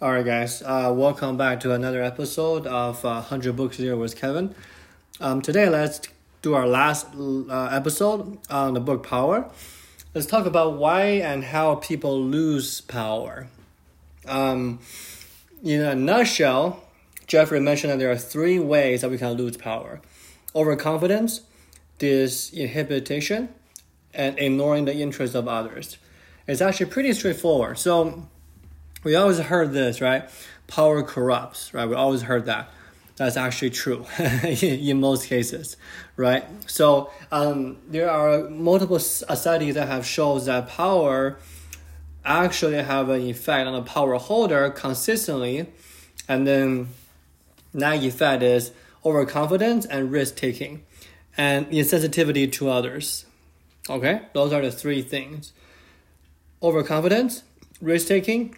All right, guys. Uh, welcome back to another episode of uh, 100 Books Here with Kevin. Um, today, let's do our last uh, episode on the book Power. Let's talk about why and how people lose power. Um, in a nutshell, Jeffrey mentioned that there are three ways that we can lose power overconfidence, disinhibition, and ignoring the interests of others. It's actually pretty straightforward. So, we always heard this, right? Power corrupts, right? We always heard that. That's actually true in most cases, right? So um, there are multiple studies that have shown that power actually have an effect on the power holder consistently, and then that effect is overconfidence and risk taking, and insensitivity to others. Okay, those are the three things: overconfidence, risk taking,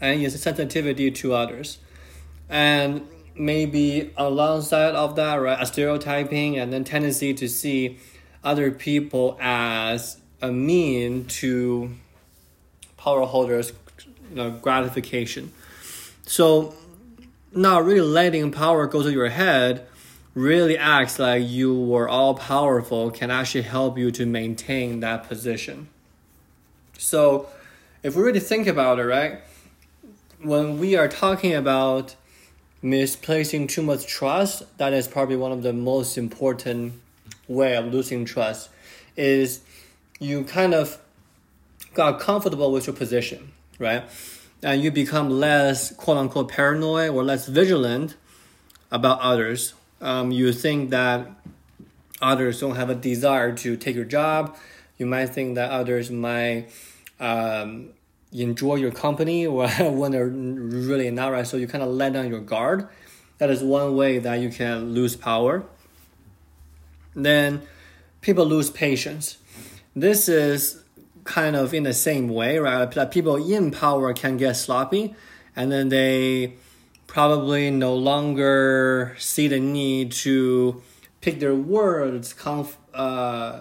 and its sensitivity to others. And maybe alongside of that, right, a stereotyping and then tendency to see other people as a mean to power holders you know, gratification. So not really letting power go to your head really acts like you were all powerful can actually help you to maintain that position. So if we really think about it, right? When we are talking about misplacing too much trust, that is probably one of the most important way of losing trust is you kind of got comfortable with your position, right? And you become less quote unquote paranoid or less vigilant about others. Um, you think that others don't have a desire to take your job. You might think that others might um, enjoy your company when they're really not right. So you kind of let down your guard. That is one way that you can lose power. Then people lose patience. This is kind of in the same way, right? That people in power can get sloppy and then they probably no longer see the need to pick their words comf- uh,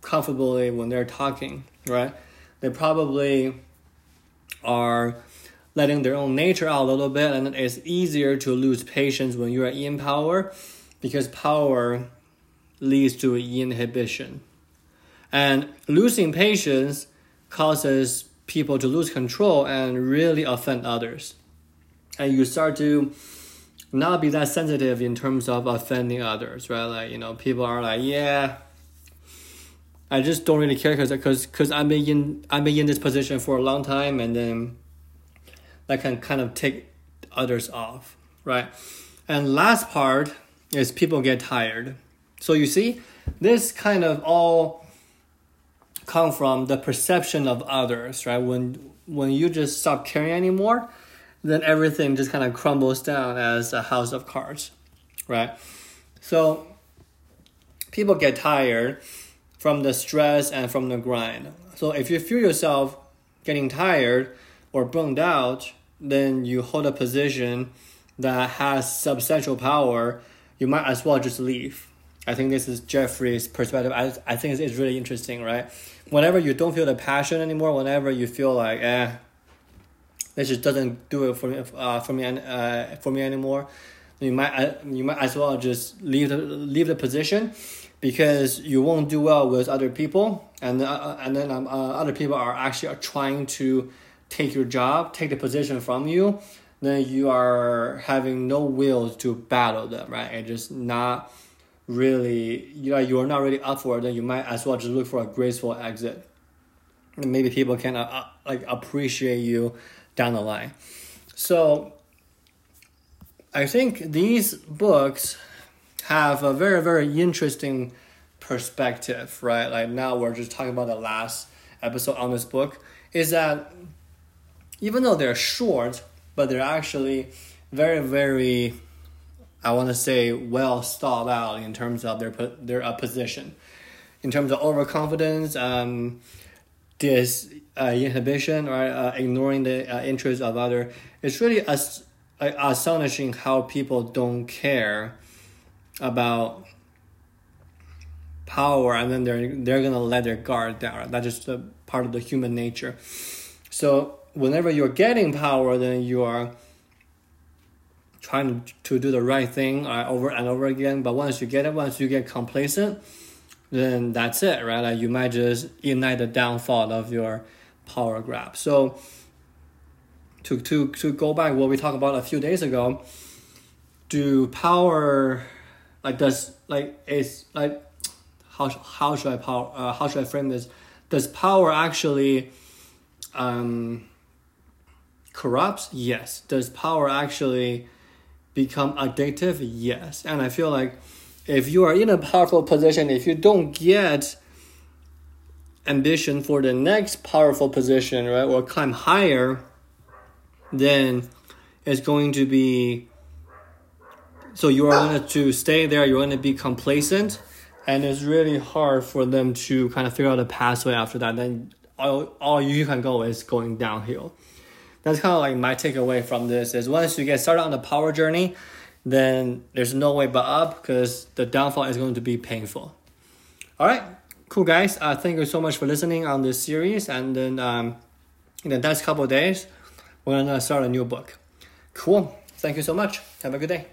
comfortably when they're talking, right? They probably are letting their own nature out a little bit, and it's easier to lose patience when you are in power because power leads to inhibition. And losing patience causes people to lose control and really offend others. And you start to not be that sensitive in terms of offending others, right? Like, you know, people are like, yeah, I just don't really care because because I've been in been in this position for a long time, and then that can kind of take others off, right? And last part is people get tired. So you see, this kind of all come from the perception of others, right? When when you just stop caring anymore, then everything just kind of crumbles down as a house of cards, right? So people get tired from the stress and from the grind. So if you feel yourself getting tired or burned out, then you hold a position that has substantial power, you might as well just leave. I think this is Jeffrey's perspective. I, I think it's really interesting, right? Whenever you don't feel the passion anymore, whenever you feel like, eh, this just doesn't do it for me, uh, for me, uh, for me anymore, you might, uh, you might as well just leave the, leave the position because you won't do well with other people, and uh, and then um, uh, other people are actually trying to take your job, take the position from you. Then you are having no will to battle them, right? And just not really, you know, you are not really up for it. Then you might as well just look for a graceful exit. And maybe people can uh, uh like appreciate you down the line. So I think these books have a very very interesting perspective, right? Like now we're just talking about the last episode on this book is that even though they're short, but they're actually very very I want to say well thought out in terms of their their uh, position, in terms of overconfidence, um, this uh, inhibition, right, uh, ignoring the uh, interests of other. It's really as, astonishing how people don't care about power and then they're they're gonna let their guard down. That's just a part of the human nature. So whenever you're getting power, then you are trying to do the right thing uh, over and over again. But once you get it, once you get complacent, then that's it, right? Like you might just ignite the downfall of your power grab. So to to to go back what we talked about a few days ago, do power like does like is like how how should I power uh, how should I frame this? Does power actually um corrupts? Yes. Does power actually become addictive? Yes. And I feel like if you are in a powerful position, if you don't get ambition for the next powerful position, right, or climb higher, then it's going to be so you are going to stay there, you're going to be complacent, and it's really hard for them to kind of figure out a pathway after that. Then all, all you can go is going downhill. That's kind of like my takeaway from this is once you get started on the power journey, then there's no way but up because the downfall is going to be painful. All right, cool guys. Uh, thank you so much for listening on this series, and then um, in the next couple days, we're gonna start a new book. Cool. Thank you so much. Have a good day.